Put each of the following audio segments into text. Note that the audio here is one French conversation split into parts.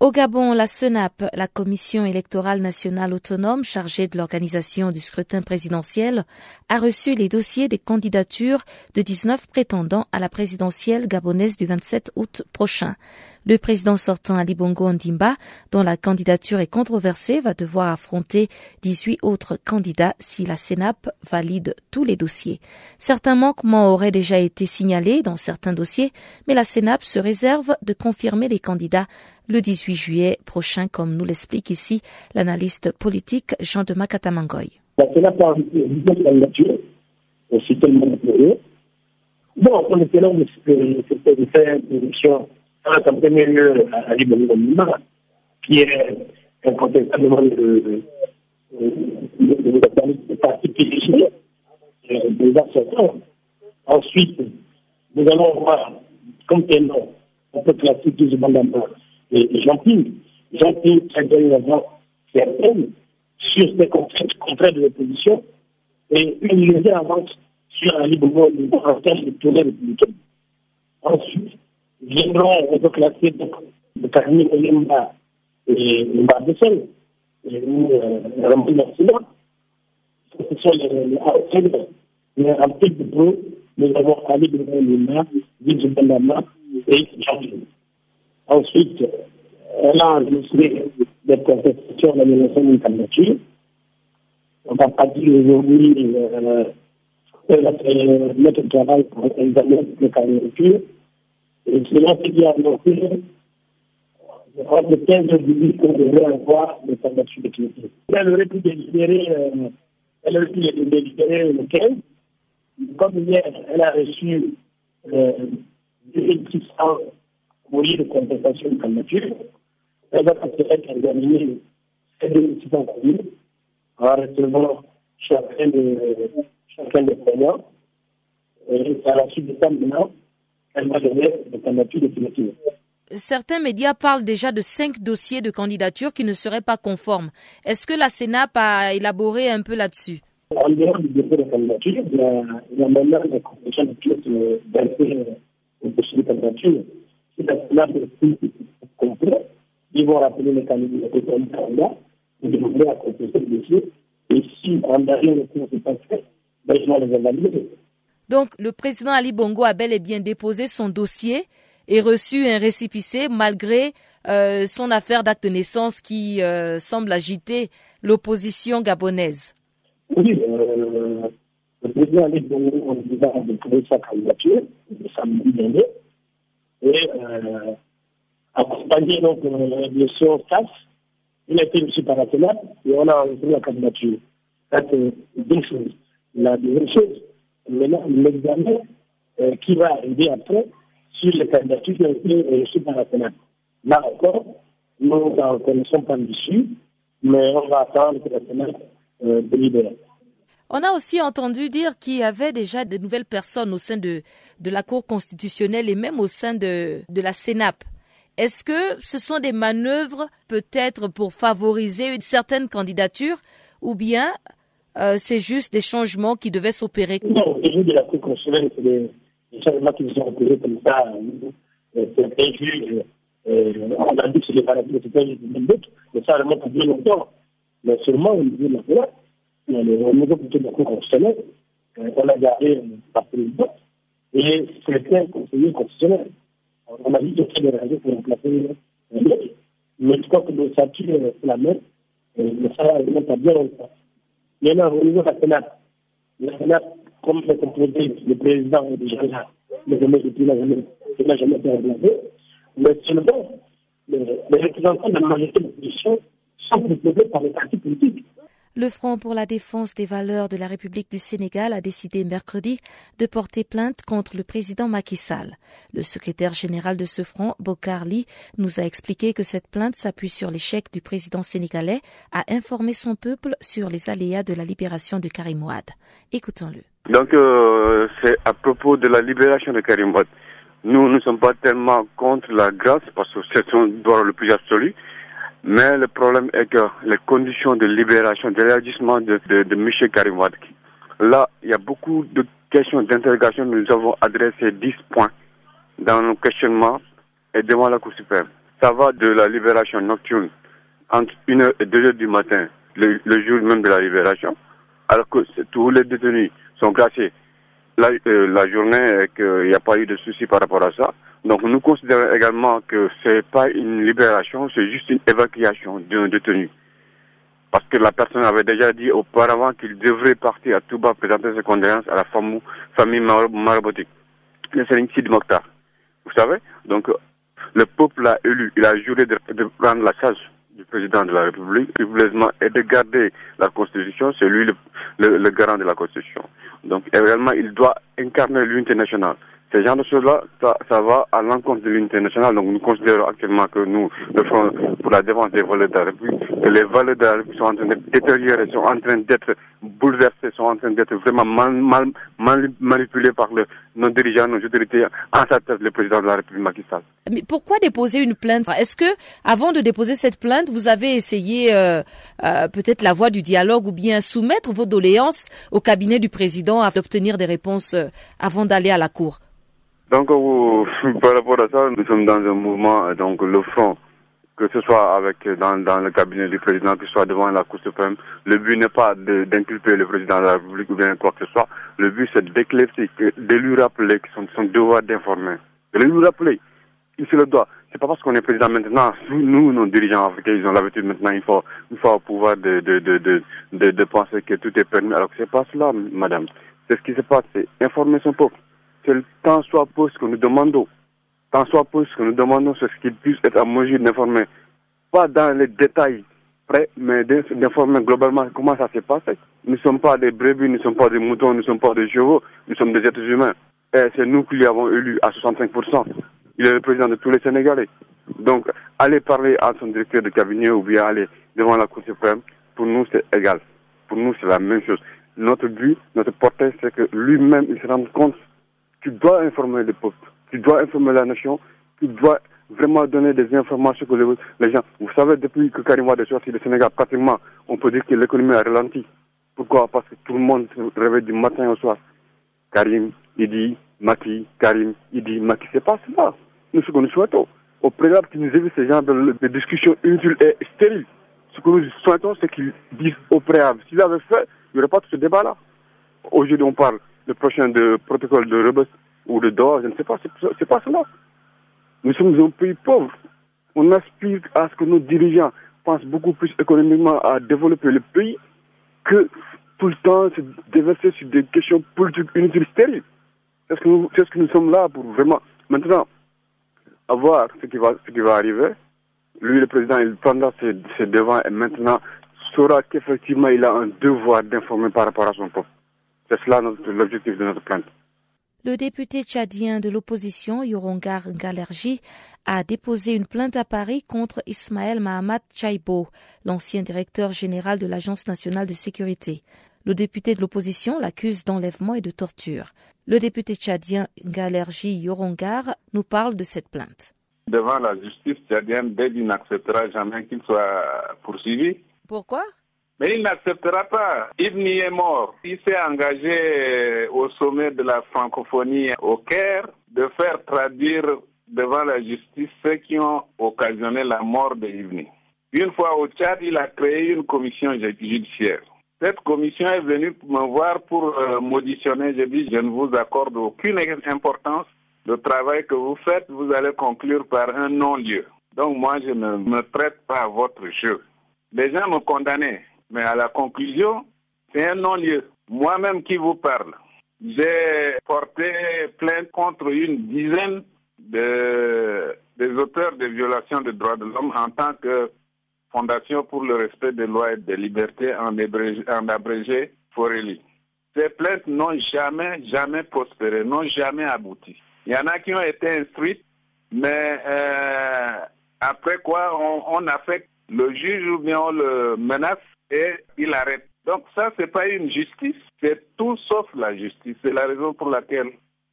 Au Gabon, la CENAP, la Commission électorale nationale autonome chargée de l'organisation du scrutin présidentiel, a reçu les dossiers des candidatures de 19 prétendants à la présidentielle gabonaise du 27 août prochain. Le président sortant Ali Bongo Ndimba, dont la candidature est controversée, va devoir affronter 18 autres candidats si la CENAP valide tous les dossiers. Certains manquements auraient déjà été signalés dans certains dossiers, mais la CENAP se réserve de confirmer les candidats le 18 juillet prochain, comme nous l'explique ici l'analyste politique Jean de Makatamangoy. La Sénat a la nature, aussi tellement déploré. Bon, on était là, c'était de faire une émission en premier lieu à l'Ibon qui est incontestablement le, le, parti privilégié des sortants. Ensuite, nous allons voir, tellement, on peut classer tous les mandats et Jean-Pierre. Jean-Pierre très bien certaines sur ces contrats de l'opposition et une légère avance sur un libre en termes de tournée républicaine. Ensuite, viendront, on peut classer donc, le Carmi Olimba et Mba Bessel, et nous, Rambi Massima. Ce sont les outsiders. Mais en tête de pro, nous avons Ali Olimba, Vijay Bandama et Jean-Pierre. Ensuite, elle a enregistré des contestations de l'élection d'une candidature. On va pas dire aujourd'hui euh, notre travail pour examiner les candidatures. Et selon ce qui a annoncé, entre 15 et 18 qu'on devrait avoir des candidatures définitives. Elle aurait pu délibérer, euh, elle aurait pu délibérer le 15. Comme hier, elle a reçu euh, 2600 courrier de contestation de candidature. Elle va être examiner ces deux en courriers en recevant chacun, de, chacun des poignards. Et à la suite de ça, maintenant, elle va donner des candidatures définitives. Certains médias parlent déjà de cinq dossiers de candidature qui ne seraient pas conformes. Est-ce que la Sénat a élaboré un peu là-dessus? En dehors du dépôt de candidature, il y a, il y a maintenant la compétition de pièces d'intérêt au dossier de candidature complet, rappeler les candidats et demander à compléter le dossier. Et si en dernier pas fait, ben, ils vont les évaluer. Donc, le président Ali Bongo a bel et bien déposé son dossier et reçu un récipicé malgré euh, son affaire d'acte de naissance qui euh, semble agiter l'opposition gabonaise. Oui, euh, le président Ali Bongo a déposé sa candidature le samedi dernier et euh, accompagné donc euh, de son staff. Il a été reçu par Sénat et on a enregistré la candidature. C'est deux choses. La deuxième chose, maintenant, l'examen euh, qui va arriver après sur les candidatures qui ont été reçues par Sénat. Là encore, nous n'en connaissons pas dessus, mais on va attendre que la Sénat euh, délibère. On a aussi entendu dire qu'il y avait déjà de nouvelles personnes au sein de, de la Cour constitutionnelle et même au sein de, de la CENAP. Est-ce que ce sont des manœuvres peut-être pour favoriser une certaine candidature ou bien euh, c'est juste des changements qui devaient s'opérer? Non, les de la Cour constitutionnelle, c'est des, changements qui sont opérés comme ça. Euh, c'est un juge. Euh, on a dit que c'est des maladies, c'est un juge mais ça remonte à bien longtemps. Mais seulement au niveau de la Cour constitutionnelle, on a gardé la présidente et certains conseillers constitutionnels. On a dit c'est des raisons pour remplacer l'autre. Mais je crois que le statut c'est la même, mais ça remonte à bien longtemps. Maintenant, au niveau de la Sénat, la Sénat, comme c'est le président est déjà là, mais jamais depuis la jamais, il n'a jamais été remplacé. Mais seulement, les, les représentants de la majorité de l'opposition sont proposés par les partis politiques. Le Front pour la défense des valeurs de la République du Sénégal a décidé mercredi de porter plainte contre le président Macky Sall. Le secrétaire général de ce front, Bokar Lee, nous a expliqué que cette plainte s'appuie sur l'échec du président sénégalais à informer son peuple sur les aléas de la libération de Karim Ouad. Écoutons-le. Donc, euh, c'est à propos de la libération de Karim Ouad. Nous ne sommes pas tellement contre la grâce parce que c'est son droit le plus absolu. Mais le problème est que les conditions de libération, de l'élargissement de, de, de M. Karim Wadki, là, il y a beaucoup de questions d'interrogation. Nous avons adressé 10 points dans nos questionnements et devant la Cour suprême. Ça va de la libération nocturne entre 1h et 2h du matin, le, jour même de la libération, alors que tous les détenus sont classés la, euh, la journée et qu'il n'y a pas eu de souci par rapport à ça. Donc nous considérons également que ce n'est pas une libération, c'est juste une évacuation d'un détenu. Parce que la personne avait déjà dit auparavant qu'il devrait partir à Touba présenter ses condoléances à la famille, famille marabotique, le Sidi Mokhtar. Vous savez Donc le peuple l'a élu, il a juré de, prendre la charge du président de la République, et de garder la Constitution, c'est lui le, garant de la Constitution. Donc également, il doit incarner l'unité nationale. Ce genre de choses-là, ça, va à l'encontre de l'unité nationale. Donc nous considérons actuellement que nous, le Front pour la défense des valeurs de la République, que les valeurs de la République sont en train d'être détériorées, sont en train d'être bouleversées, sont en train d'être vraiment mal, mal, manipulées par le, nos dirigeants, nos autorités, en sa tête le président de la République, Macky. Mais pourquoi déposer une plainte? Est-ce que, avant de déposer cette plainte, vous avez essayé euh, euh, peut-être la voie du dialogue ou bien soumettre vos doléances au cabinet du président afin d'obtenir des réponses euh, avant d'aller à la Cour? Donc, par rapport à ça, nous sommes dans un mouvement, donc le front, que ce soit avec dans, dans le cabinet du président, que ce soit devant la Cour suprême. Le but n'est pas d'inculper le président de la République ou bien quoi que ce soit. Le but, c'est d'éclaircir, de lui rappeler son, son devoir d'informer. De lui rappeler. Il se le doit. C'est pas parce qu'on est président maintenant, nous, nos dirigeants africains, ils ont l'habitude maintenant, il faut, il faut pouvoir de, de, de, de, de, penser que tout est permis. Alors que c'est pas cela, madame. C'est ce qui se passe, c'est informer son peuple tant soit peu ce que nous demandons. Tant soit peu ce que nous demandons, c'est ce qu'il puisse être en mesure d'informer. Pas dans les détails près, mais d'informer globalement comment ça se passe. Nous ne sommes pas des brebis, nous ne sommes pas des moutons, nous ne sommes pas des chevaux, nous sommes des êtres humains. Et c'est nous qui l'avons élu à 65%. Il est le président de tous les Sénégalais. Donc, aller parler à son directeur de cabinet ou bien aller devant la Cour suprême, pour nous, c'est égal. Pour nous, c'est la même chose. Notre but, notre portée, c'est que lui-même, il se rende compte tu dois informer le peuple, tu dois informer la nation, tu dois vraiment donner des informations que les, gens. Vous savez, depuis que Karim Wade est sorti du Sénégal, pratiquement, on peut dire que l'économie a ralenti. Pourquoi? Parce que tout le monde se réveille du matin au soir. Karim, Idi, Maki, Karim, Idi, Maki, c'est pas cela. Nous, ce que nous souhaitons, au préalable qu'ils nous évitent ce genre de, discussions inutiles et stériles. Ce que nous souhaitons, c'est qu'ils disent au préalable. S'ils avaient fait, il n'y aurait pas tout ce débat-là. Aujourd'hui, on parle le prochain protocole de Rebus ou de Dor, je ne sais pas, c'est pas cela. Nous sommes un pays pauvre. On aspire à ce que nos dirigeants pensent beaucoup plus économiquement à développer le pays que tout le temps se déverser sur des questions politiques inutiles stériles. C'est ce, que nous, ce que nous sommes là pour vraiment. Maintenant, à voir ce qui va, ce qui va arriver. Lui, le président, il prendra ses, ses devants et maintenant saura qu'effectivement, il a un devoir d'informer par rapport à son peuple. C'est cela l'objectif de notre plainte. Le député tchadien de l'opposition, Yorongar Galerji, a déposé une plainte à Paris contre Ismaël Mahamat Chaibo, l'ancien directeur général de l'Agence nationale de sécurité. Le député de l'opposition l'accuse d'enlèvement et de torture. Le député tchadien Galerji Yorongar nous parle de cette plainte. Devant la justice tchadienne, Bédi n'acceptera jamais qu'il soit poursuivi. Pourquoi? Mais il n'acceptera pas. Ibni est mort. Il s'est engagé au sommet de la francophonie au Caire de faire traduire devant la justice ceux qui ont occasionné la mort de Ibni. Une fois au Tchad, il a créé une commission judiciaire. Cette commission est venue me voir pour euh, m'auditionner. J'ai dit, je ne vous accorde aucune importance. Le travail que vous faites, vous allez conclure par un non-lieu. Donc moi, je ne me prête pas à votre jeu. Les gens me condamnaient. Mais à la conclusion, c'est un non-lieu. Moi-même qui vous parle, j'ai porté plainte contre une dizaine de, des auteurs de violations des droits de l'homme en tant que Fondation pour le respect des lois et des libertés en abrégé, en abrégé Forelli. Ces plaintes n'ont jamais, jamais prospéré, n'ont jamais abouti. Il y en a qui ont été instruites, mais euh, après quoi, on, on a fait le juge ou bien on le menace et il arrête. Donc ça, c'est pas une justice, c'est tout sauf la justice. C'est la raison pour laquelle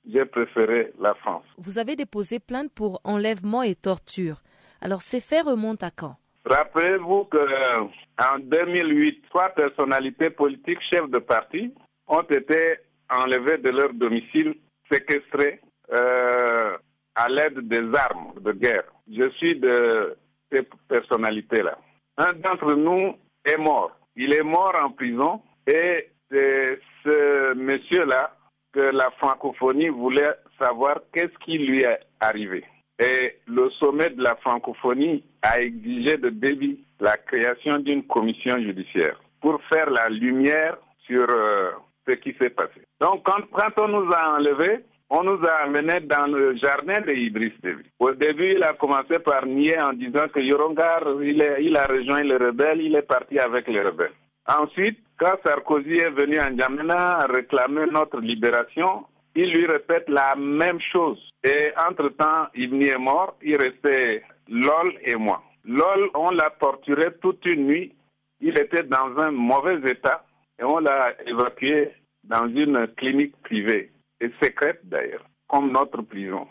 j'ai préféré la France. Vous avez déposé plainte pour enlèvement et torture. Alors ces faits remontent à quand? Rappelez-vous qu'en 2008, trois personnalités politiques chefs de parti ont été enlevées de leur domicile, séquestrées. Euh, à l'aide des armes de guerre. Je suis de ces personnalités-là. Un d'entre nous est mort. Il est mort en prison et c'est ce monsieur-là que la francophonie voulait savoir qu'est-ce qui lui est arrivé. Et le sommet de la francophonie a exigé de débit la création d'une commission judiciaire pour faire la lumière sur euh, ce qui s'est passé. Donc quand, quand on nous a enlevés, on nous a amenés dans le jardin de Idriss Déby. Au début, il a commencé par nier en disant que Yorongar, il, a rejoint les rebelles, il est parti avec les rebelles. Ensuite, quand Sarkozy est venu en Djamena réclamer notre libération, il lui répète la même chose. Et entre-temps, Ibni est mort, il restait Lol et moi. Lol, on l'a torturé toute une nuit. Il était dans un mauvais état et on l'a évacué dans une clinique privée, et secrète d'ailleurs, comme notre prison.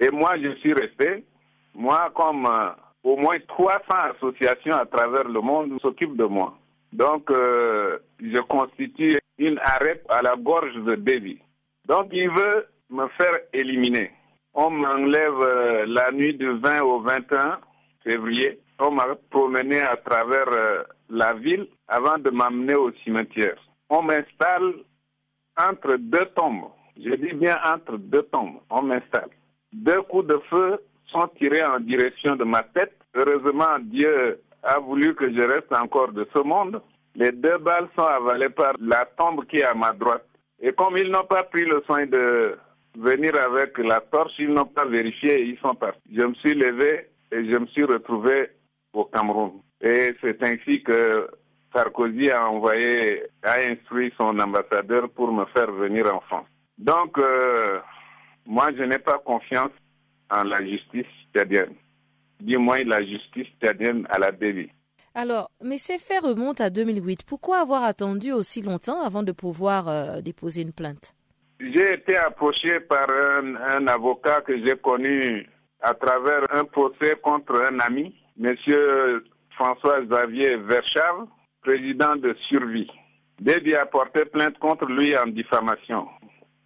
Et moi, je suis resté, moi, comme euh, au moins 300 associations à travers le monde s'occupent de moi. Donc, euh, je constitue une arrête à la gorge de Davy. Donc, il veut me faire éliminer. On m'enlève euh, la nuit du 20 au 21 février. On m'a promené à travers la ville avant de m'amener au cimetière. On m'installe entre deux tombes. Je dis bien entre deux tombes. On m'installe. Deux coups de feu sont tirés en direction de ma tête. Heureusement, Dieu a voulu que je reste encore de ce monde. Les deux balles sont avalées par la tombe qui est à ma droite. Et comme ils n'ont pas pris le soin de venir avec la torche, ils n'ont pas vérifié et ils sont partis. Je me suis levé et je me suis retrouvé au Cameroun. Et c'est ainsi que Sarkozy a envoyé, a instruit son ambassadeur pour me faire venir en France. Donc, euh, moi, je n'ai pas confiance en la justice tchadienne. Du moins, la justice tchadienne à la dévie. Alors, mais ces faits remontent à 2008. Pourquoi avoir attendu aussi longtemps avant de pouvoir euh, déposer une plainte? J'ai été approché par un, avocat que j'ai connu à travers un procès contre un ami, Monsieur François Xavier Verschave, président de Survie. Dédi a porté plainte contre lui en diffamation,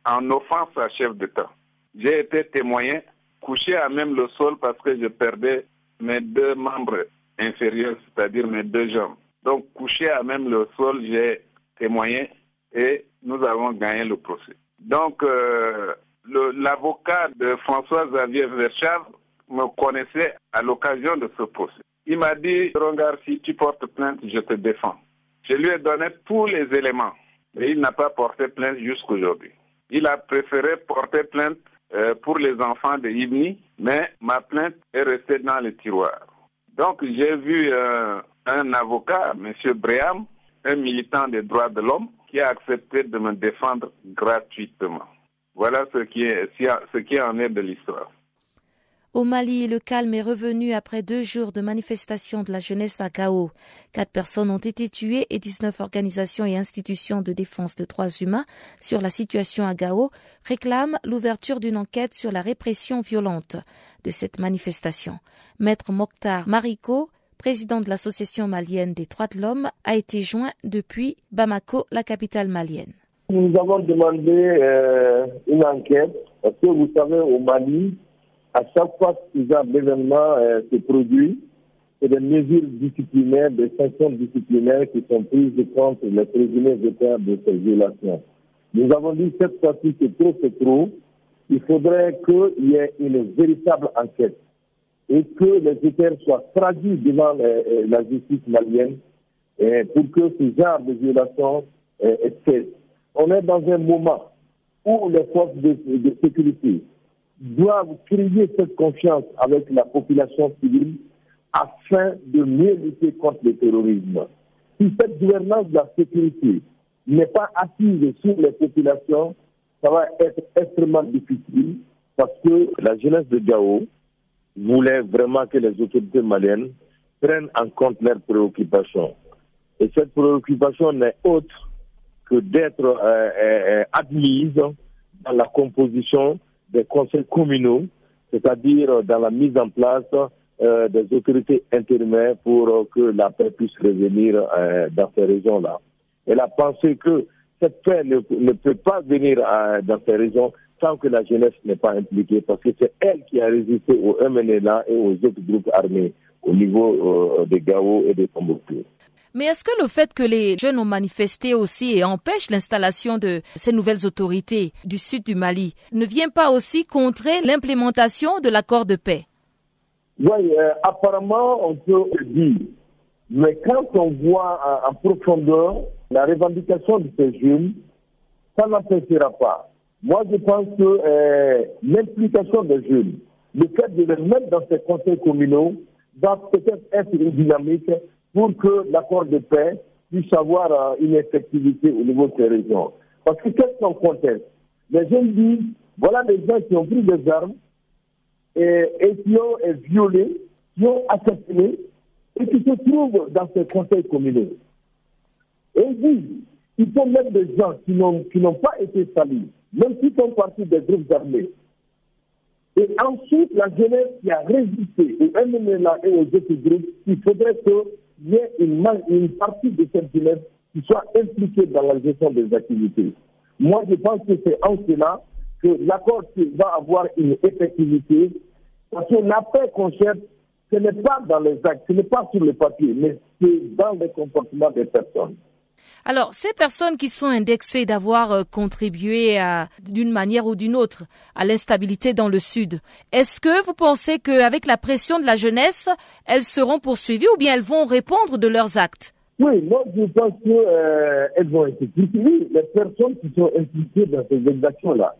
en offense à chef d'État. J'ai été témoin, couché à même le sol parce que je perdais mes deux membres inférieure, c'est-à-dire mes deux jambes. Donc, couché à même le sol, j'ai témoigné et nous avons gagné le procès. Donc, euh, l'avocat de François Xavier Verschave me connaissait à l'occasion de ce procès. Il m'a dit, Rongar, si tu portes plainte, je te défends. Je lui ai donné tous les éléments, mais il n'a pas porté plainte jusqu'aujourd'hui. Il a préféré porter plainte euh, pour les enfants de Ibni, mais ma plainte est restée dans le tiroir. Donc j'ai vu euh, un avocat, M. Breham, un militant des droits de l'homme, qui a accepté de me défendre gratuitement. Voilà ce qui, est, ce qui en est de l'histoire. Au Mali, le calme est revenu après deux jours de manifestations de la jeunesse à Gao. Quatre personnes ont été tuées et 19 organisations et institutions de défense de droits humains sur la situation à Gao réclament l'ouverture d'une enquête sur la répression violente de cette manifestation. Maître Mokhtar Mariko, président de l'Association malienne des droits de l'homme, a été joint depuis Bamako, la capitale malienne. Nous avons demandé euh, une enquête parce que vous savez, au Mali, à chaque fois que ce genre d'événement euh, se produit, c'est des mesures disciplinaires, des sanctions disciplinaires qui sont prises contre les présumés auteurs de ces violations. Nous avons dit cette fois-ci que trop c'est trop. Il faudrait qu'il y ait une véritable enquête et que les auteurs soient traduits devant euh, euh, la justice malienne pour que ce genre de violation cesse. On est dans un moment où les forces de sécurité doivent créer cette confiance avec la population civile afin de mieux lutter contre le terrorisme. Si cette gouvernance de la sécurité n'est pas assise sur les populations, ça va être extrêmement difficile parce que la jeunesse de Gao voulait vraiment que les autorités maliennes prennent en compte leurs préoccupations. Et cette préoccupation n'est autre que d'être euh, euh, euh, admise dans la composition des conseils communaux, c'est-à-dire dans la mise en place euh, des autorités intérimaires pour que la paix puisse revenir euh, dans ces régions-là. Elle a pensé que cette paix ne, peut pas venir euh, dans ces régions tant que la jeunesse n'est pas impliquée, parce que c'est elle qui a résisté au MNLA et aux autres groupes armés au niveau euh, des Gao et des Tombouctou. Mais est-ce que le fait que les jeunes ont manifesté aussi et empêche l'installation de ces nouvelles autorités du sud du Mali ne vient pas aussi contrer l'implémentation de l'accord de paix? Oui, euh, apparemment, on peut le dire. Mais quand on voit en profondeur la revendication de ces jeunes, ça n'empêchera pas. Moi, je pense que euh, l'implication des jeunes, le fait de les mettre dans ces conseils communaux, va peut-être être une dynamique pour que l'accord de paix puisse avoir euh, une effectivité au niveau de ces régions. Parce que qu'est-ce qu'on conteste? Les jeunes disent, voilà des gens qui ont pris des armes et, qui ont violé, qui ont assassiné et qui se trouvent dans ces conseils communaux. Et ils disent, il faut même des gens qui n'ont pas été salis, même s'ils font partie des groupes armés. Et ensuite, la jeunesse qui a résisté au MNLA et aux autres groupes, il faudrait qu'il y ait une, une partie de cette jeunesse qui soit impliquée dans la gestion des activités. Moi, je pense que c'est en cela que l'accord va avoir une effectivité, parce que la paix qu'on cherche, ce n'est pas dans les actes, ce n'est pas sur le papier, mais c'est dans les comportements des personnes. Alors, ces personnes qui sont indexées d'avoir euh, contribué d'une manière ou d'une autre à l'instabilité dans le Sud, est-ce que vous pensez qu'avec la pression de la jeunesse, elles seront poursuivies ou bien elles vont répondre de leurs actes? Oui, moi je pense qu'elles euh, vont être poursuivies. Les personnes qui sont impliquées dans ces exactions-là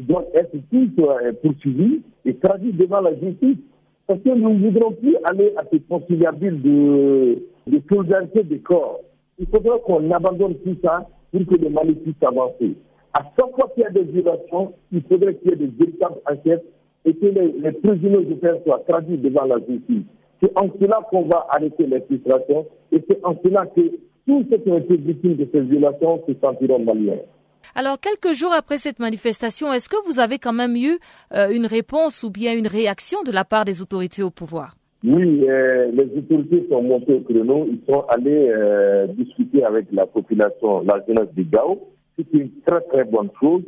doivent être toutes euh, poursuivies et traduites devant la justice. Parce que nous ne voudrons plus aller à ces conciliables de, de solidarité des corps il faudra qu'on abandonne tout ça pour que le Mali puisse avancer. À chaque fois qu'il y a des violations, il faudrait qu'il y ait des véritables enquêtes et que les, les prisonniers de guerre soient traduits devant la justice. C'est en cela qu'on va arrêter les frustrations et c'est en cela que tous ceux qui ont été victimes de ces violations se sentiront maliens. Alors, quelques jours après cette manifestation, est-ce que vous avez quand même eu euh, une réponse ou bien une réaction de la part des autorités au pouvoir? Oui, euh, les autorités sont montées au créneau. Ils sont allés euh, discuter avec la population, la jeunesse de Gao. C'est une très très bonne chose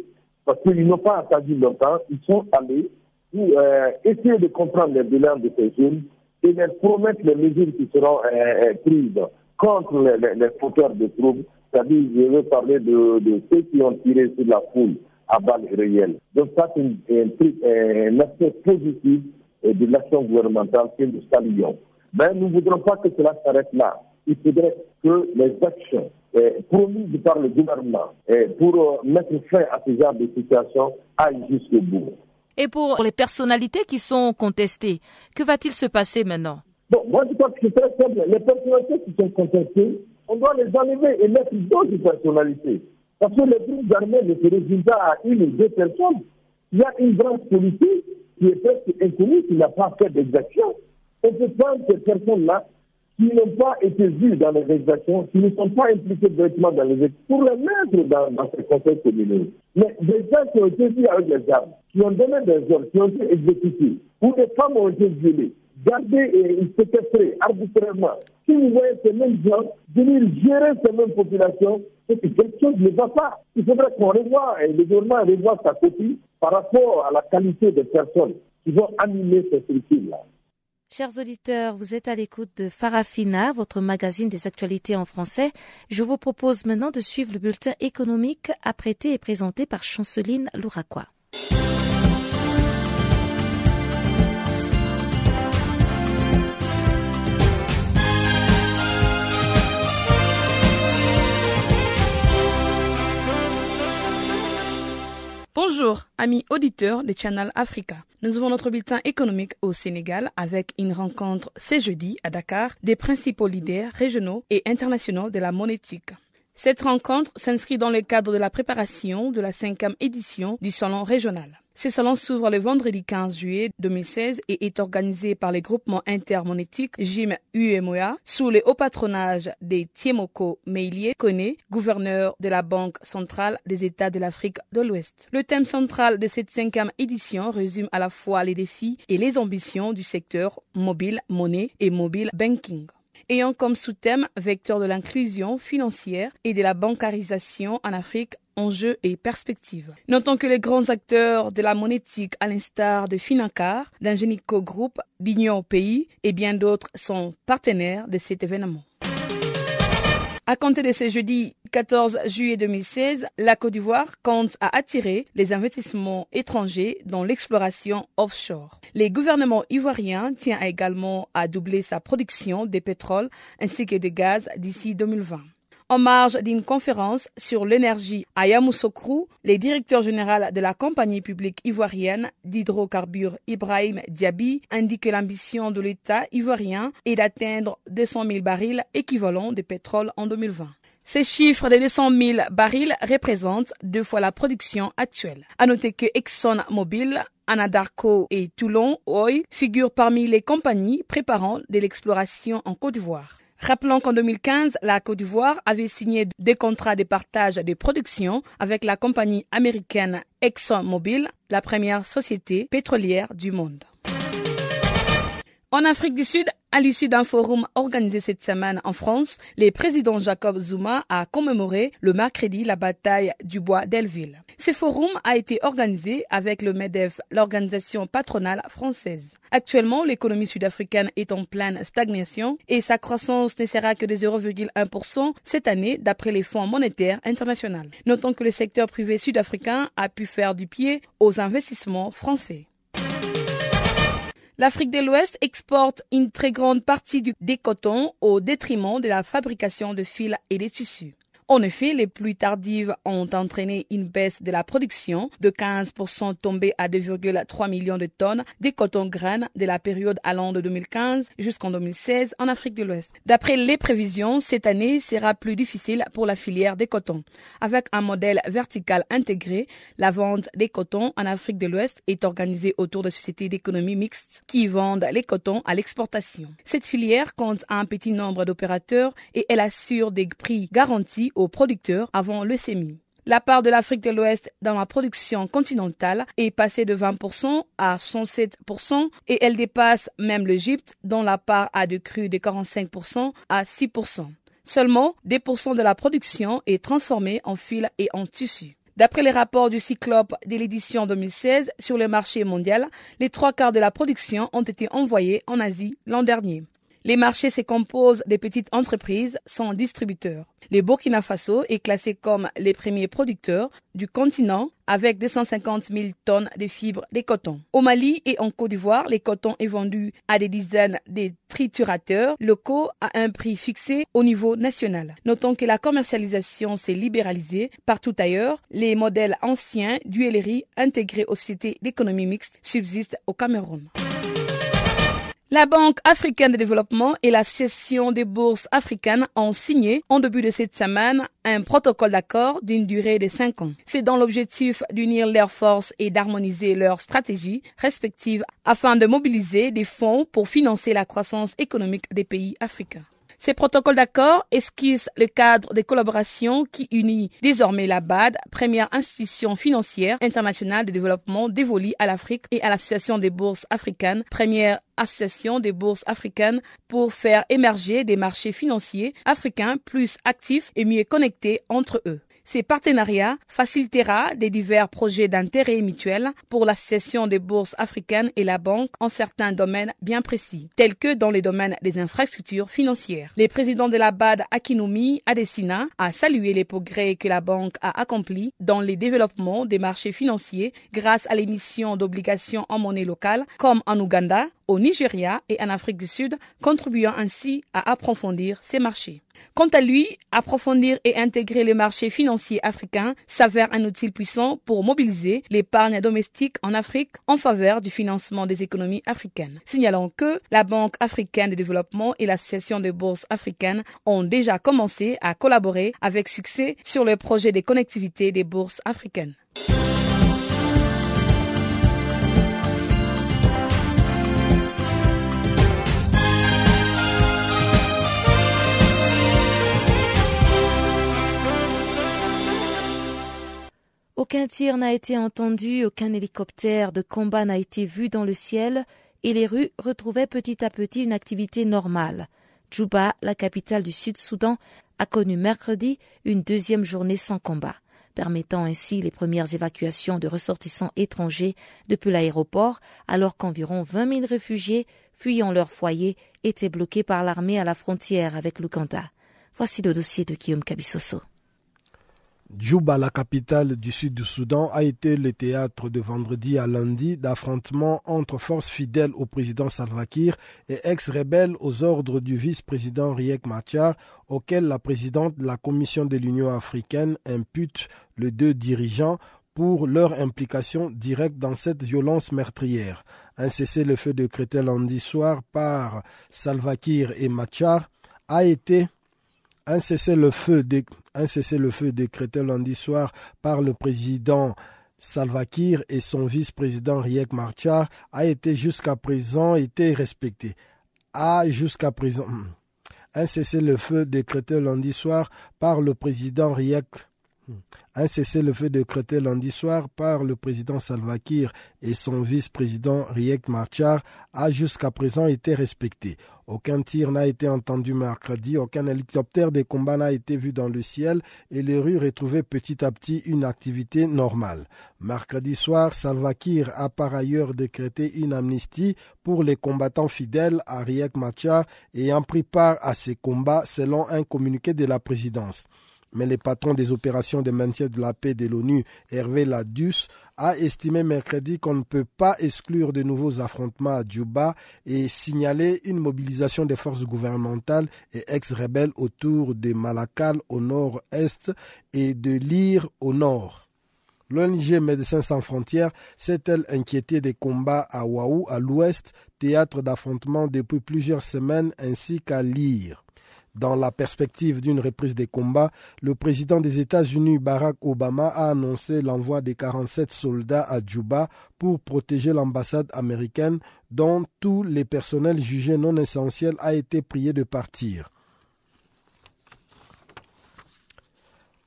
parce qu'ils n'ont pas attendu longtemps. Ils sont allés pour euh, essayer de comprendre les bilans de ces jeunes et leur promettre les mesures qui seront prises contre les, les, fauteurs de troubles. C'est-à-dire, je veux parler de, de, ceux qui ont tiré sur la foule à balles réelles. Donc ça, c'est un, un aspect positif et de l'action gouvernementale que nous saluons. Mais nous ne voudrons pas que cela s'arrête là. Il faudrait que les actions eh, promises par le gouvernement eh, pour euh, mettre fin à ce genre de situation aillent jusqu'au bout. Et pour les personnalités qui sont contestées, que va-t-il se passer maintenant? Bon, moi je crois que c'est très simple. Les personnalités qui sont contestées, on doit les enlever et mettre d'autres personnalités. Parce que les groupes armés ne se résument pas à une ou deux personnes. Il y a une grande politique qui est presque inconnu, qui n'a pas fait d'exaction. On peut prendre ces personnes-là qui n'ont pas été vues dans les exactions, qui ne sont pas impliquées directement dans les exactions, pour les mettre dans, dans ces conseils communaux. Mais des gens qui ont été vus avec les armes, qui ont donné des ordres, qui ont été exécutés, ou des femmes ont été violées, gardées et séquestrées arbitrairement. Si vous voyez ces mêmes gens venir gérer ces mêmes populations, c'est que quelque chose ne va pas. Il faudrait qu'on revoie, et le gouvernement revoie sa copie par rapport à la qualité des personnes qui vont animer ces structures-là. Chers auditeurs, vous êtes à l'écoute de Farafina, votre magazine des actualités en français. Je vous propose maintenant de suivre le bulletin économique apprêté et présenté par Chanceline Louraquois. Bonjour, amis auditeurs de Channel Africa. Nous ouvrons notre bulletin économique au Sénégal avec une rencontre ce jeudi à Dakar des principaux leaders régionaux et internationaux de la monétique. Cette rencontre s'inscrit dans le cadre de la préparation de la cinquième édition du Salon régional. Ce salon s'ouvre le vendredi 15 juillet 2016 et est organisé par les groupements intermonétiques JIM UMOA sous le haut patronage des Tiemoko Meilier Kone, gouverneur de la Banque centrale des États de l'Afrique de l'Ouest. Le thème central de cette cinquième édition résume à la fois les défis et les ambitions du secteur mobile, monnaie et mobile banking ayant comme sous-thème vecteur de l'inclusion financière et de la bancarisation en Afrique enjeux et perspectives. Notons que les grands acteurs de la monétique, à l'instar de Financar, d'Ingenico Group, d'Union Pays et bien d'autres sont partenaires de cet événement. À compter de ce jeudi 14 juillet 2016, la Côte d'Ivoire compte à attirer les investissements étrangers dans l'exploration offshore. Les gouvernements ivoiriens tient également à doubler sa production de pétrole ainsi que de gaz d'ici 2020 en marge d'une conférence sur l'énergie à Yamoussoukro, le directeur général de la compagnie publique ivoirienne d'hydrocarbures Ibrahim Diaby indique que l'ambition de l'État ivoirien est d'atteindre 200 000 barils équivalents de pétrole en 2020. Ces chiffres de 200 000 barils représentent deux fois la production actuelle. À noter que ExxonMobil Anadarko et Toulon Oil figurent parmi les compagnies préparant de l'exploration en Côte d'Ivoire. Rappelons qu'en 2015, la Côte d'Ivoire avait signé des contrats de partage de production avec la compagnie américaine ExxonMobil, la première société pétrolière du monde. En Afrique du Sud, à l'issue d'un forum organisé cette semaine en France, le président Jacob Zuma a commémoré le mercredi la bataille du bois d'Elville. Ce forum a été organisé avec le MEDEF, l'organisation patronale française. Actuellement, l'économie sud-africaine est en pleine stagnation et sa croissance ne sera que de 0,1% cette année d'après les fonds monétaires internationaux. Notons que le secteur privé sud-africain a pu faire du pied aux investissements français. L'Afrique de l'Ouest exporte une très grande partie du, des cotons au détriment de la fabrication de fils et des tissus. En effet, les pluies tardives ont entraîné une baisse de la production de 15% tombée à 2,3 millions de tonnes de coton graines de la période allant de 2015 jusqu'en 2016 en Afrique de l'Ouest. D'après les prévisions, cette année sera plus difficile pour la filière des cotons. Avec un modèle vertical intégré, la vente des cotons en Afrique de l'Ouest est organisée autour de sociétés d'économie mixte qui vendent les cotons à l'exportation. Cette filière compte un petit nombre d'opérateurs et elle assure des prix garantis aux producteurs avant le semis. La part de l'Afrique de l'Ouest dans la production continentale est passée de 20% à 107% et elle dépasse même l'Égypte dont la part a décru de 45% à 6%. Seulement 10% de la production est transformée en fil et en tissu. D'après les rapports du Cyclope de l'édition 2016 sur le marché mondial, les trois quarts de la production ont été envoyés en Asie l'an dernier. Les marchés se composent des petites entreprises sans distributeurs. Le Burkina Faso est classé comme les premiers producteurs du continent avec 250 000 tonnes de fibres de coton. Au Mali et en Côte d'Ivoire, les cotons est vendu à des dizaines de triturateurs locaux à un prix fixé au niveau national. Notons que la commercialisation s'est libéralisée partout ailleurs. Les modèles anciens d'huilerie intégrés aux sociétés d'économie mixte subsistent au Cameroun. La Banque africaine de développement et l'Association des bourses africaines ont signé en début de cette semaine un protocole d'accord d'une durée de cinq ans. C'est dans l'objectif d'unir leurs forces et d'harmoniser leurs stratégies respectives afin de mobiliser des fonds pour financer la croissance économique des pays africains. Ces protocoles d'accord esquissent le cadre de collaboration qui unit désormais la BAD, première institution financière internationale de développement dévolue à l'Afrique, et à l'Association des bourses africaines, première association des bourses africaines pour faire émerger des marchés financiers africains plus actifs et mieux connectés entre eux. Ces partenariats facilitera des divers projets d'intérêt mutuel pour l'association des bourses africaines et la banque en certains domaines bien précis, tels que dans les domaines des infrastructures financières. Le président de la BAD, Akinumi Adesina, a salué les progrès que la banque a accomplis dans le développement des marchés financiers grâce à l'émission d'obligations en monnaie locale, comme en Ouganda, au Nigeria et en Afrique du Sud, contribuant ainsi à approfondir ces marchés. Quant à lui, approfondir et intégrer les marchés financiers africains s'avère un outil puissant pour mobiliser l'épargne domestique en Afrique en faveur du financement des économies africaines. Signalons que la Banque africaine de développement et l'Association des bourses africaines ont déjà commencé à collaborer avec succès sur le projet de connectivité des bourses africaines. Aucun tir n'a été entendu, aucun hélicoptère de combat n'a été vu dans le ciel et les rues retrouvaient petit à petit une activité normale. Djouba, la capitale du Sud-Soudan, a connu mercredi une deuxième journée sans combat. permettant ainsi les premières évacuations de ressortissants étrangers depuis l'aéroport, alors qu'environ 20 000 réfugiés fuyant leur foyer étaient bloqués par l'armée à la frontière avec l'Ouganda. Voici le dossier de Guillaume Kabissoso. Djouba, la capitale du sud du Soudan, a été le théâtre de vendredi à lundi d'affrontements entre forces fidèles au président Salva Kiir et ex-rebelles aux ordres du vice-président Riek Machar, auquel la présidente de la Commission de l'Union africaine impute les deux dirigeants pour leur implication directe dans cette violence meurtrière. Un cessez-le-feu décrété lundi soir par Salva Kiir et Machar a été un cessez-le-feu décrété lundi soir par le président Salva Kiir et son vice-président Riek Machar a été jusqu'à présent été respecté. A jusqu'à présent hmm. un cessez-le-feu décrété lundi soir par le président Riek un cessez-le-feu décrété lundi soir par le président Salva Kiir et son vice-président Riek Machar a jusqu'à présent été respecté. Aucun tir n'a été entendu mercredi, aucun hélicoptère de combat n'a été vu dans le ciel et les rues retrouvaient petit à petit une activité normale. Mercredi soir, Salva Kiir a par ailleurs décrété une amnistie pour les combattants fidèles à Riek Machar ayant pris part à ces combats selon un communiqué de la présidence mais le patron des opérations de maintien de la paix de l'ONU, Hervé Ladus, a estimé mercredi qu'on ne peut pas exclure de nouveaux affrontements à Djouba et signaler une mobilisation des forces gouvernementales et ex-rebelles autour de Malakal au nord-est et de Lire au nord. L'ONG Médecins sans frontières s'est-elle inquiétée des combats à Waou, à l'ouest, théâtre d'affrontements depuis plusieurs semaines, ainsi qu'à Lire? Dans la perspective d'une reprise des combats, le président des États-Unis Barack Obama a annoncé l'envoi de 47 soldats à Djouba pour protéger l'ambassade américaine dont tous les personnels jugés non essentiels a été prié de partir.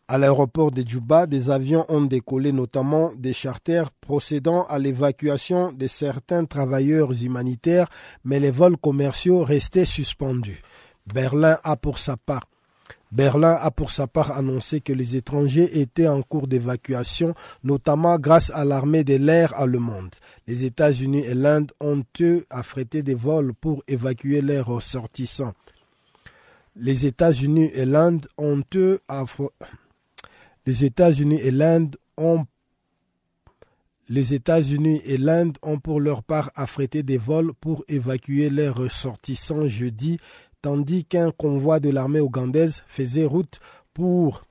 À l'aéroport de Djouba, des avions ont décollé, notamment des charters procédant à l'évacuation de certains travailleurs humanitaires, mais les vols commerciaux restaient suspendus. Berlin a pour sa part annoncé que les étrangers étaient en cours d'évacuation, notamment grâce à l'armée de l'air allemande. Les États-Unis et l'Inde ont eux affrété des vols pour évacuer leurs ressortissants. Les États-Unis et l'Inde ont eux pour leur part affrété des vols pour évacuer leurs ressortissants jeudi tandis qu'un convoi de l'armée ougandaise faisait route pour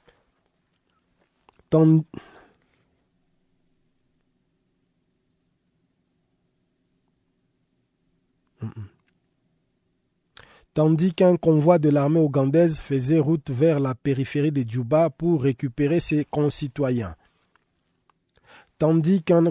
tandis qu'un convoi de l'armée ougandaise faisait route vers la périphérie de Djouba pour récupérer ses concitoyens. Tandis qu'un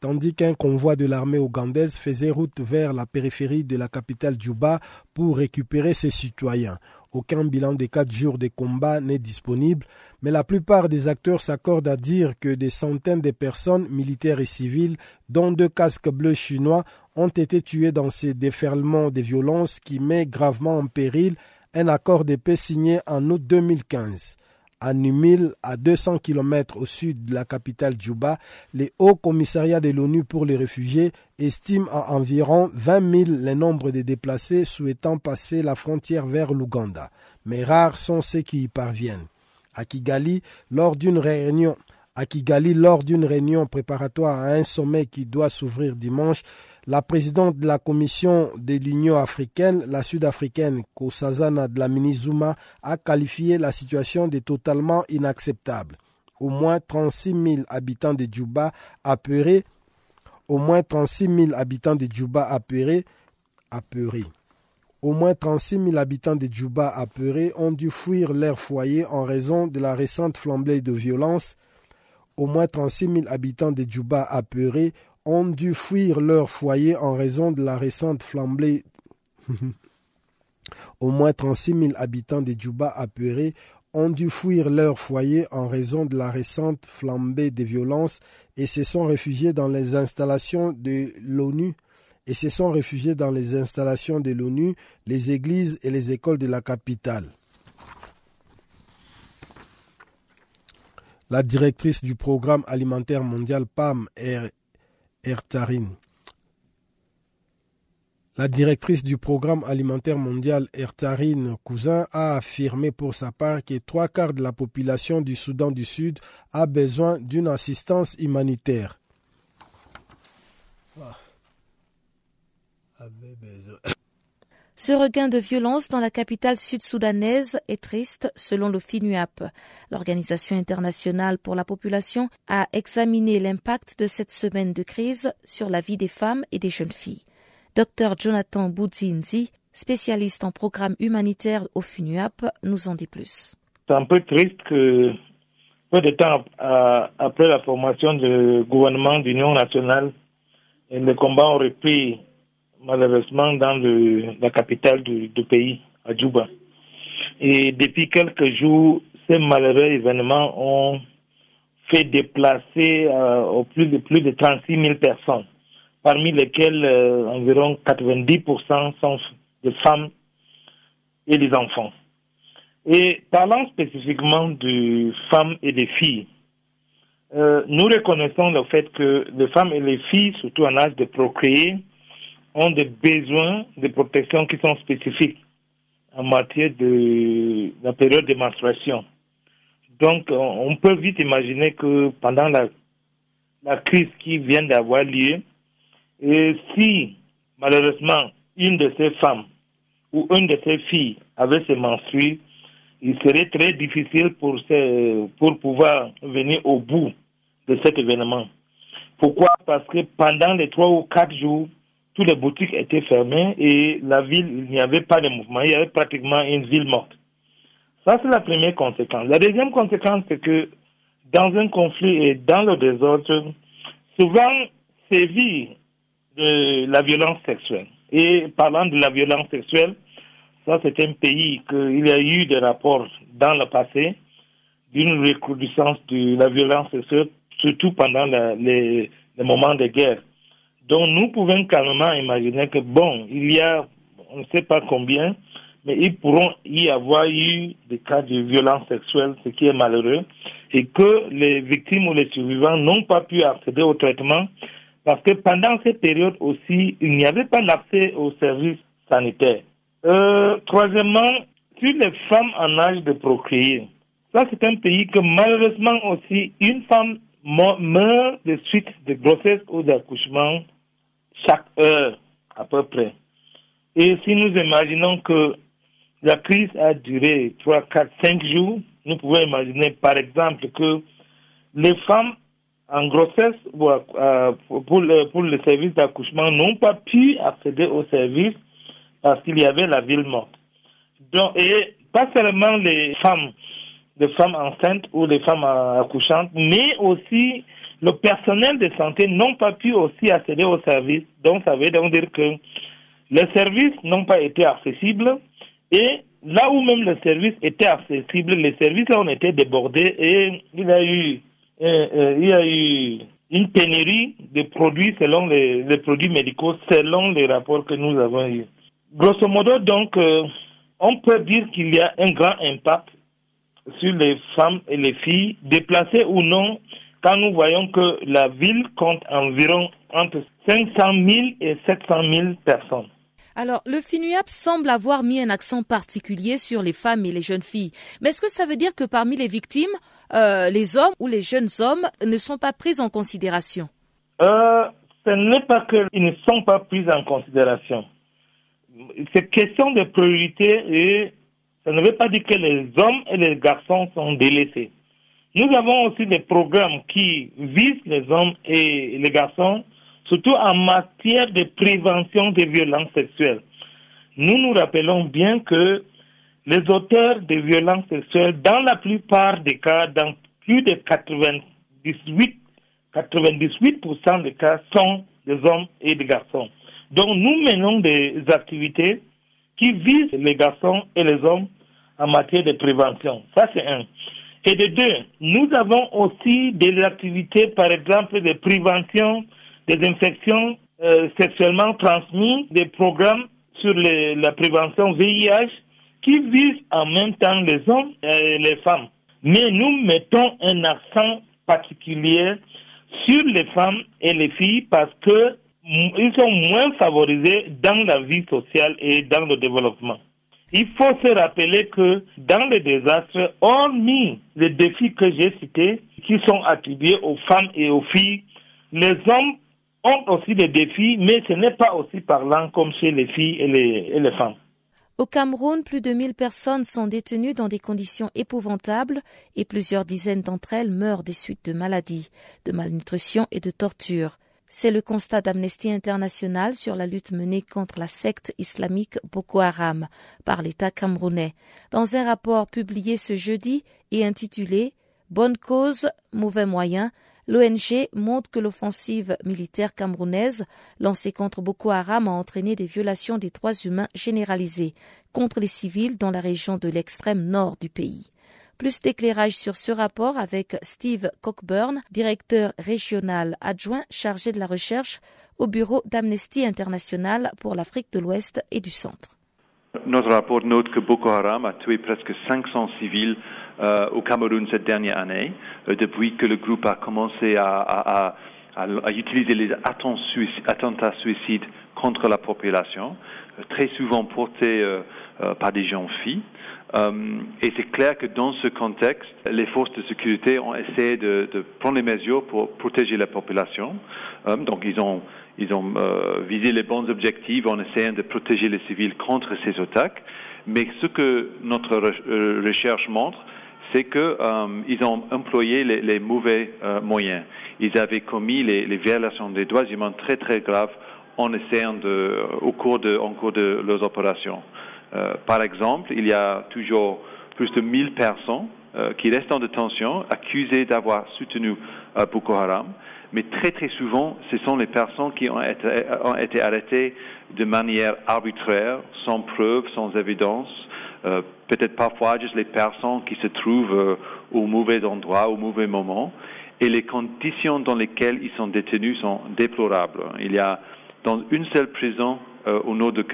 tandis qu'un convoi de l'armée ougandaise faisait route vers la périphérie de la capitale Djouba pour récupérer ses citoyens. Aucun bilan des quatre jours de combat n'est disponible, mais la plupart des acteurs s'accordent à dire que des centaines de personnes, militaires et civiles, dont deux casques bleus chinois, ont été tués dans ces déferlements de violence qui met gravement en péril un accord de paix signé en août 2015 à Numil, à 200 km au sud de la capitale Djouba, les hauts commissariats de l'ONU pour les réfugiés estiment à environ 20 000 le nombre de déplacés souhaitant passer la frontière vers l'Ouganda. Mais rares sont ceux qui y parviennent. À Kigali, lors d'une réunion préparatoire à un sommet qui doit s'ouvrir dimanche, la présidente de la Commission de l'Union africaine, la sud-africaine Kosazana Dlamini Zuma, a qualifié la situation de totalement inacceptable. Au moins 36 000 habitants de Djouba apeurés, au moins 36 000 habitants de Djouba apeurés, apeurés. Au moins 36 000 habitants de Djouba apeurés ont dû fuir leur foyer en raison de la récente flambée de violence. Au moins 36 000 habitants de Djouba apeurés ont dû fuir leur foyer en raison de la récente flambée. Au moins 36 000 habitants de Djouba apeurés ont dû fuir leur foyer en raison de la récente flambée des violences et se sont réfugiés dans les installations de l'ONU et se sont réfugiés dans les installations de l'ONU, les églises et les écoles de la capitale. La directrice du programme alimentaire mondial PAM, Ertarine, la directrice du programme alimentaire mondial Ertarine Cousin a affirmé pour sa part que trois quarts de la population du Soudan du Sud a besoin d'une assistance humanitaire. Ce regain de violence dans la capitale sud-soudanaise est triste selon le FINUAP. L'Organisation internationale pour la population a examiné l'impact de cette semaine de crise sur la vie des femmes et des jeunes filles. Dr Jonathan Boudzinzi, spécialiste en programme humanitaire au FUNUAP, nous en dit plus. C'est un peu triste que peu de temps après la formation du gouvernement d'union nationale, les combats ont repris malheureusement dans la capitale du, pays, à Djouba. Et depuis quelques jours, ces malheureux événements ont fait déplacer euh, plus de plus de 36 000 personnes parmi lesquels euh, environ 90% sont des femmes et des enfants. Et parlant spécifiquement de femmes et des filles, euh, nous reconnaissons le fait que les femmes et les filles, surtout en âge de procréer, ont des besoins de protection qui sont spécifiques en matière de la période de menstruation. Donc, on peut vite imaginer que pendant la, crise qui vient d'avoir lieu, si, malheureusement, une de ces femmes ou une de ces filles avait se menstrues, il serait très difficile pour, pour pouvoir venir au bout de cet événement. Pourquoi? Parce que pendant les trois ou quatre jours, toutes les boutiques étaient fermées et la ville, il n'y avait pas de mouvement. Il y avait pratiquement une ville morte. Ça, c'est la première conséquence. La deuxième conséquence, c'est que dans un conflit et dans le désordre, souvent sévit de la violence sexuelle. Et parlant de la violence sexuelle, ça c'est un pays qu'il y a eu des rapports dans le passé d'une recrudescence de la violence sexuelle, surtout pendant les, les, moments de guerre. Donc nous pouvons calmement imaginer que, bon, il y a, on ne sait pas combien, mais ils pourront y avoir eu des cas de violence sexuelle, ce qui est malheureux, et que les victimes ou les survivants n'ont pas pu accéder au traitement parce que pendant cette période aussi, il n'y avait pas d'accès aux services sanitaires. Euh, troisièmement, sur les femmes en âge de procréer, ça c'est un pays que malheureusement aussi, une femme meurt de suite de grossesse ou d'accouchement chaque heure à peu près. Et si nous imaginons que la crise a duré 3, 4, 5 jours, nous pouvons imaginer par exemple que les femmes en grossesse pour, le, pour le service d'accouchement n'ont pas pu accéder au service parce qu'il y avait la ville morte. Donc, et pas seulement les femmes, les femmes enceintes ou les femmes accouchantes, mais aussi le personnel de santé n'ont pas pu aussi accéder au service. Donc, ça veut donc dire que les services n'ont pas été accessibles et là où même les services étaient accessibles, les services ont été débordés et il y a eu euh, il y a eu une pénurie de produits selon les, produits médicaux, selon les rapports que nous avons eus. Grosso modo, donc, euh, on peut dire qu'il y a un grand impact sur les femmes et les filles, déplacées ou non, quand nous voyons que la ville compte environ entre 500 000 et 700 000 personnes. Alors, le FINUAP semble avoir mis un accent particulier sur les femmes et les jeunes filles. Mais est-ce que ça veut dire que parmi les victimes, euh, les hommes ou les jeunes hommes ne sont pas pris en considération? Euh, Ce n'est pas qu'ils ne sont pas pris en considération. C'est question de priorité et ça ne veut pas dire que les hommes et les garçons sont délaissés. Nous avons aussi des programmes qui visent les hommes et les garçons surtout en matière de prévention des violences sexuelles. Nous nous rappelons bien que les auteurs de violences sexuelles, dans la plupart des cas, dans plus de 98, 98% des cas, sont des hommes et des garçons. Donc nous menons des activités qui visent les garçons et les hommes en matière de prévention. Ça, c'est un. Et de deux, nous avons aussi des activités, par exemple, de prévention des infections euh, sexuellement transmises, des programmes sur la prévention VIH qui visent en même temps les hommes et les femmes. mais nous mettons un accent particulier sur les femmes et les filles parce que ils sont moins favorisés dans la vie sociale et dans le développement. Il faut se rappeler que dans les désastres, hormis les défis que j'ai cités, qui sont attribués aux femmes et aux filles, les hommes ont aussi des défis, mais ce n'est pas aussi parlant comme chez les filles et les, femmes. Au Cameroun, plus de 1000 personnes sont détenues dans des conditions épouvantables et plusieurs dizaines d'entre elles meurent des suites de maladies, de malnutrition et de torture. C'est le constat d'Amnesty International sur la lutte menée contre la secte islamique Boko Haram par l'État camerounais. Dans un rapport publié ce jeudi et intitulé Bonne cause, mauvais moyen, L'ONG montre que l'offensive militaire camerounaise lancée contre Boko Haram a entraîné des violations des droits humains généralisées contre les civils dans la région de l'extrême nord du pays. Plus d'éclairage sur ce rapport avec Steve Cockburn, directeur régional adjoint chargé de la recherche au bureau d'Amnesty International pour l'Afrique de l'Ouest et du Centre. Notre rapport note que Boko Haram a tué presque 500 civils euh, au Cameroun cette dernière année, euh, depuis que le groupe a commencé à, utiliser les attentats suicides contre la population, euh, très souvent portés par des jeunes filles. Et c'est clair que dans ce contexte, les forces de sécurité ont essayé de, prendre les mesures pour protéger la population. donc ils ont, ont visé les bons objectifs en essayant de protéger les civils contre ces attaques. Mais ce que notre recherche montre, c'est qu'ils euh, ont employé les, mauvais euh, moyens. Ils avaient commis les, violations des droits humains très très graves en essayant de, au cours de leurs opérations. Euh, par exemple, il y a toujours plus de 1000 personnes qui restent en détention, accusées d'avoir soutenu Boko Haram. Mais très très souvent, ce sont les personnes qui ont été, arrêtées de manière arbitraire, sans preuve, sans évidence, euh, peut-être parfois juste les personnes qui se trouvent euh, au mauvais endroit, au mauvais moment, et les conditions dans lesquelles ils sont détenus sont déplorables. Il y a dans une seule prison euh, au nord du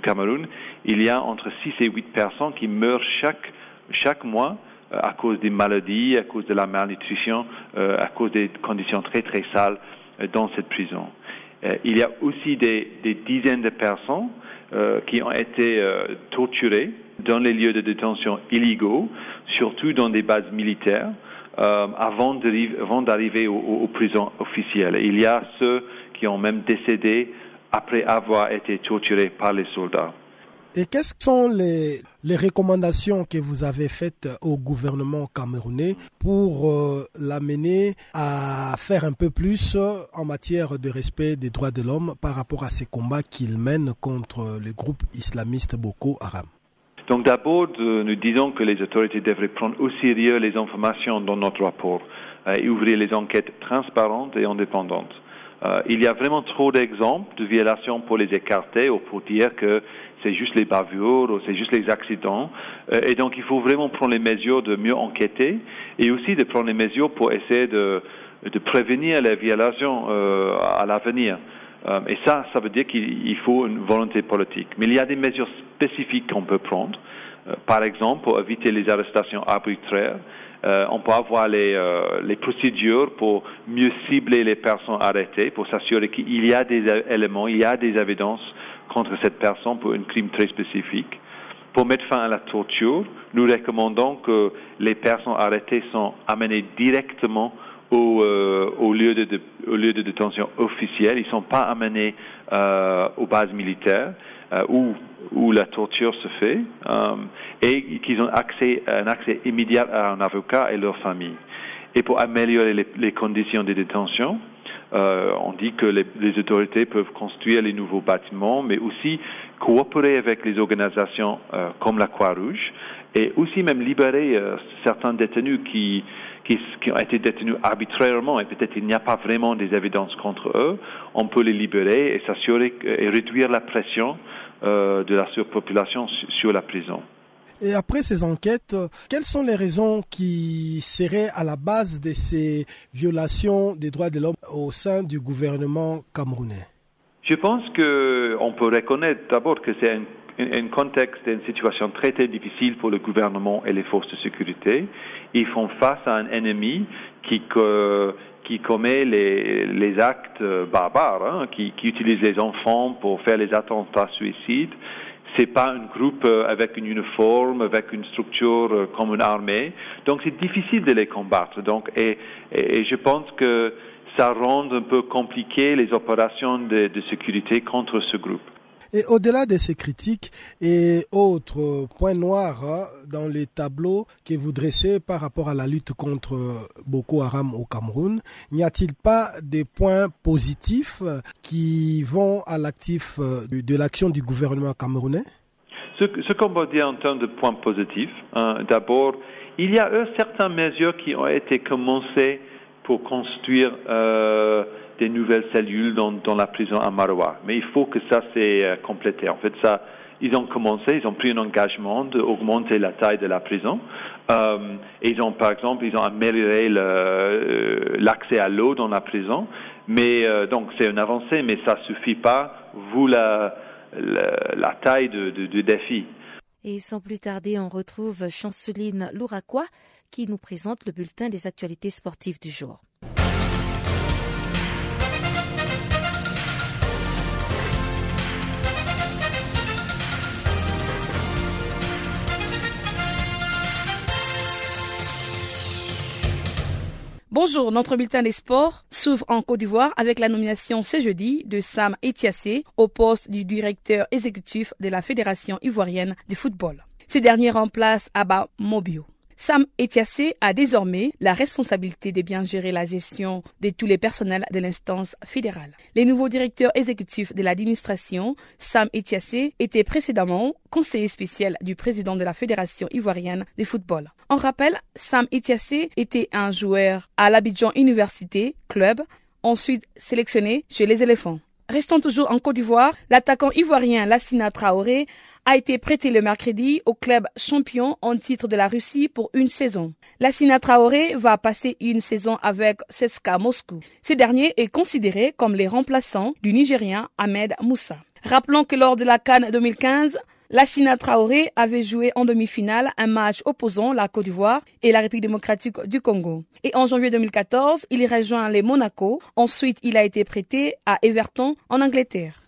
Cameroun, il y a entre 6 et 8 personnes qui meurent chaque, chaque mois à cause des maladies, à cause de la malnutrition, à cause des conditions très très sales dans cette prison. il y a aussi des, des dizaines de personnes qui ont été torturées dans les lieux de détention illégaux, surtout dans des bases militaires, euh, avant d'arriver aux, prisons officielles. il y a ceux qui ont même décédé après avoir été torturés par les soldats. Et quelles sont les, recommandations que vous avez faites au gouvernement camerounais pour euh, l'amener à faire un peu plus en matière de respect des droits de l'homme par rapport à ces combats qu'il mène contre les groupes islamistes Boko Haram? Donc d'abord, nous disons que les autorités devraient prendre au sérieux les informations dans notre rapport euh, et ouvrir les enquêtes transparentes et indépendantes. Euh, il y a vraiment trop d'exemples de violations pour les écarter ou pour dire que c'est juste les bavures ou c'est juste les accidents. Euh, et donc il faut vraiment prendre les mesures de mieux enquêter et aussi de prendre les mesures pour essayer de, prévenir les violations à l'avenir. Euh, et ça, ça veut dire qu'il faut une volonté politique. Mais il y a des mesures spécifiques qu'on peut prendre. Euh, par exemple, pour éviter les arrestations arbitraires, euh, on peut avoir les, les, procédures pour mieux cibler les personnes arrêtées, pour s'assurer qu'il y a des éléments, il y a des évidences contre cette personne pour un crime très spécifique. Pour mettre fin à la torture, nous recommandons que les personnes arrêtées sont amenées directement au, euh, lieu de, détention officiel. Ils ne sont pas amenés euh, aux bases militaires euh, où, la torture se fait et qu'ils ont accès, un accès immédiat à un avocat et leur famille. Et pour améliorer les conditions de détention, euh, on dit que les, autorités peuvent construire les nouveaux bâtiments, mais aussi coopérer avec les organisations euh, comme la Croix-Rouge et aussi même libérer euh, certains détenus qui, qui, ont été détenus arbitrairement et peut-être il n'y a pas vraiment des évidences contre eux. On peut les libérer et s'assurer et réduire la pression de la surpopulation sur la prison. Et après ces enquêtes, quelles sont les raisons qui seraient à la base de ces violations des droits de l'homme au sein du gouvernement camerounais? Je pense qu'on peut reconnaître d'abord que c'est un, contexte d'une situation très très difficile pour le gouvernement et les forces de sécurité. Ils font face à un ennemi qui, qui commet les, les actes barbares, hein, qui, qui utilise les enfants pour faire les attentats suicides c'est pas un groupe euh, avec une uniforme, avec une structure euh, comme une armée. Donc c'est difficile de les combattre. Donc et, je pense que ça rend un peu compliqué les opérations de, de sécurité contre ce groupe. Et au-delà de ces critiques et autres points noirs hein, dans les tableaux que vous dressez par rapport à la lutte contre Boko Haram au Cameroun, n'y a-t-il pas des points positifs qui vont à l'actif euh, de l'action du gouvernement camerounais? Ce, qu'on peut dire en termes de points positifs, hein, d'abord, il y a eu certaines mesures qui ont été commencées pour construire euh, des nouvelles cellules dans, la prison à Maroua. Mais il faut que ça c'est euh, complété. En fait, ça, ils ont commencé, ils ont pris un engagement d'augmenter la taille de la prison. Euh, ils ont, par exemple, ils ont amélioré euh, l'accès à l'eau dans la prison. Mais donc c'est une avancée, mais ça suffit pas vu la, la, taille du défi. Et sans plus tarder, on retrouve Chanceline Louraquois qui nous présente le bulletin des actualités sportives du jour. Bonjour, notre bulletin des sports s'ouvre en Côte d'Ivoire avec la nomination ce jeudi de Sam Etiassé au poste du directeur exécutif de la Fédération ivoirienne de football. Ce dernier remplace Abba Mobio. Sam Etiassé a désormais la responsabilité de bien gérer la gestion de tous les personnels de l'instance fédérale. Les nouveaux directeurs exécutifs de l'administration, Sam Etiassé, était précédemment conseiller spécial du président de la Fédération ivoirienne de football. En rappel, Sam Etiassé était un joueur à l'Abidjan Université Club, ensuite sélectionné chez les éléphants. Restons toujours en Côte d'Ivoire, l'attaquant ivoirien Lassina Traoré a été prêté le mercredi au club champion en titre de la Russie pour une saison. Lassina Traoré va passer une saison avec CSKA Moscou. Ce dernier est considéré comme les remplaçants du Nigérien Ahmed Moussa. Rappelons que lors de la Cannes 2015, Lassina Traoré avait joué en demi-finale un match opposant la Côte d'Ivoire et la République démocratique du Congo. Et en janvier 2014, il rejoint les Monaco. Ensuite, il a été prêté à Everton en Angleterre.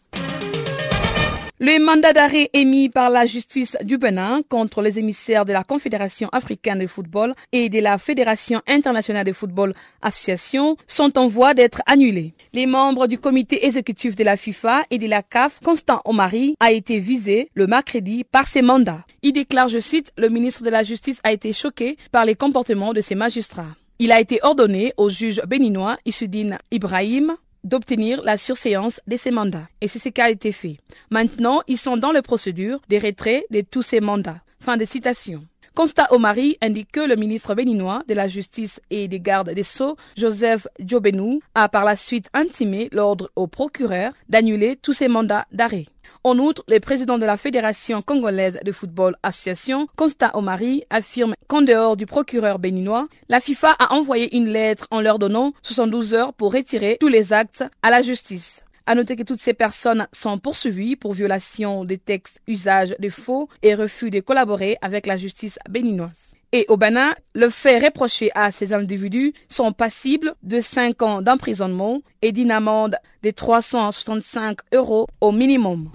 Le mandat d'arrêt émis par la justice du Bénin contre les émissaires de la Confédération africaine de football et de la Fédération internationale de football association sont en voie d'être annulés. Les membres du comité exécutif de la FIFA et de la CAF, Constant Omari, a été visé le mercredi par ces mandats. Il déclare, je cite, le ministre de la Justice a été choqué par les comportements de ces magistrats. Il a été ordonné au juge béninois Issoudine Ibrahim d'obtenir la surséance de ces mandats. Et c'est ce qui a été fait. Maintenant, ils sont dans la procédure de retrait de tous ces mandats. Fin de citation. Constat Omari indique que le ministre béninois de la Justice et des Gardes des Sceaux, Joseph Djobenou, a par la suite intimé l'ordre au procureur d'annuler tous ces mandats d'arrêt. En outre, le président de la Fédération congolaise de football association, Constant Omari, affirme qu'en dehors du procureur béninois, la FIFA a envoyé une lettre en leur donnant 72 heures pour retirer tous les actes à la justice. À noter que toutes ces personnes sont poursuivies pour violation des textes, usage de faux et refus de collaborer avec la justice béninoise. Et au Bénin, le fait reproché à ces individus sont passibles de 5 ans d'emprisonnement et d'une amende de 365 euros au minimum.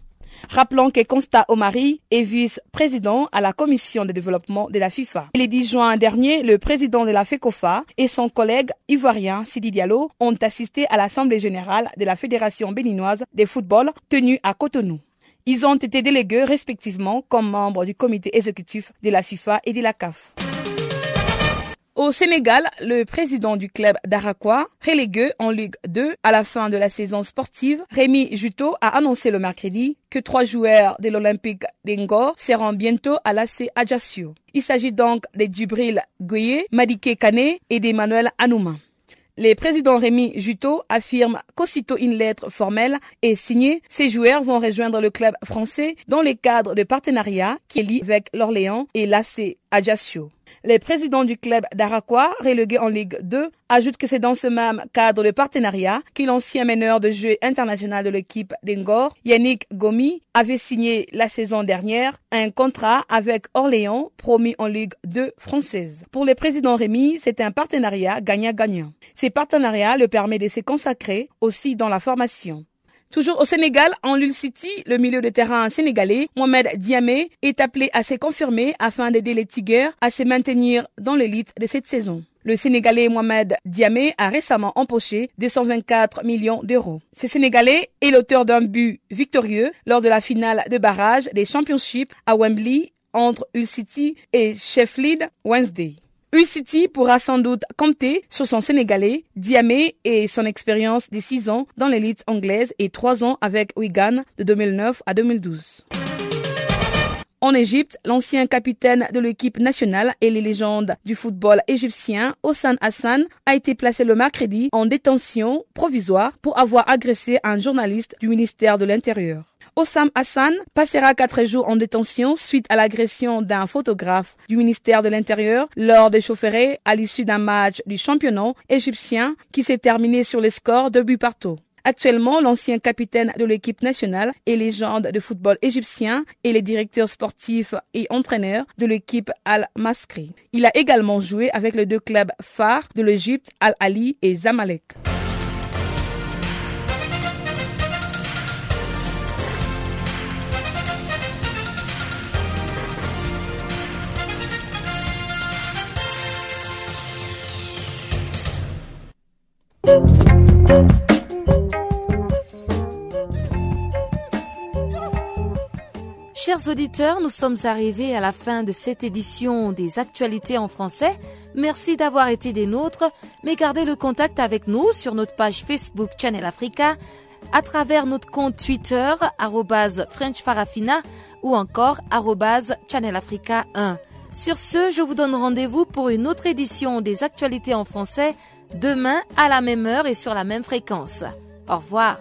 Rappelons que Constat Omari est vice-président à la commission de développement de la FIFA. Le 10 juin dernier, le président de la FECOFA et son collègue ivoirien Sidi Diallo ont assisté à l'Assemblée générale de la Fédération béninoise de football tenue à Cotonou. Ils ont été délégués respectivement comme membres du comité exécutif de la FIFA et de la CAF. Au Sénégal, le président du club d'Arakwa, relégué en Ligue 2 à la fin de la saison sportive, Rémi Juto, a annoncé le mercredi que trois joueurs de l'Olympique d'Engor seront bientôt à l'AC Ajaccio. Il s'agit donc de Djibril Gueye, Madike Kane et d'Emmanuel Anouma. Le président Rémi Juto affirme qu'aussitôt une lettre formelle est signée, ces joueurs vont rejoindre le club français dans le cadre de partenariat qui est lié avec l'Orléans et l'AC Ajaccio. Les présidents du club d'Araquois, relégué en Ligue 2, ajoutent que c'est dans ce même cadre de partenariat que l'ancien meneur de jeu international de l'équipe d'Engor, Yannick Gomi, avait signé la saison dernière un contrat avec Orléans, promis en Ligue 2 française. Pour le président Rémy, c'est un partenariat gagnant-gagnant. Ces partenariats le permettent de se consacrer aussi dans la formation. Toujours au Sénégal, en Lul City, le milieu de terrain sénégalais, Mohamed Diamé, est appelé à se confirmer afin d'aider les Tigers à se maintenir dans l'élite de cette saison. Le Sénégalais Mohamed Diamé a récemment empoché 224 millions d'euros. Ce Sénégalais est l'auteur d'un but victorieux lors de la finale de barrage des Championships à Wembley entre Hull City et Sheffield Wednesday. U-City pourra sans doute compter sur son Sénégalais, Diamé et son expérience de 6 ans dans l'élite anglaise et 3 ans avec Wigan de 2009 à 2012. En Égypte, l'ancien capitaine de l'équipe nationale et les légendes du football égyptien, Hassan Hassan, a été placé le mercredi en détention provisoire pour avoir agressé un journaliste du ministère de l'Intérieur. Osam Hassan passera quatre jours en détention suite à l'agression d'un photographe du ministère de l'Intérieur lors des chaufferets à l'issue d'un match du championnat égyptien qui s'est terminé sur le score de buts partout. Actuellement, l'ancien capitaine de l'équipe nationale et légende de football égyptien et les directeurs sportifs et entraîneurs de l'équipe Al-Masri. Il a également joué avec les deux clubs phares de l'Égypte, Al-Ali et Zamalek. Chers auditeurs, nous sommes arrivés à la fin de cette édition des actualités en français. Merci d'avoir été des nôtres, mais gardez le contact avec nous sur notre page Facebook Channel Africa, à travers notre compte Twitter, FrenchFarafina ou encore Channel Africa 1. Sur ce, je vous donne rendez-vous pour une autre édition des actualités en français demain à la même heure et sur la même fréquence. Au revoir.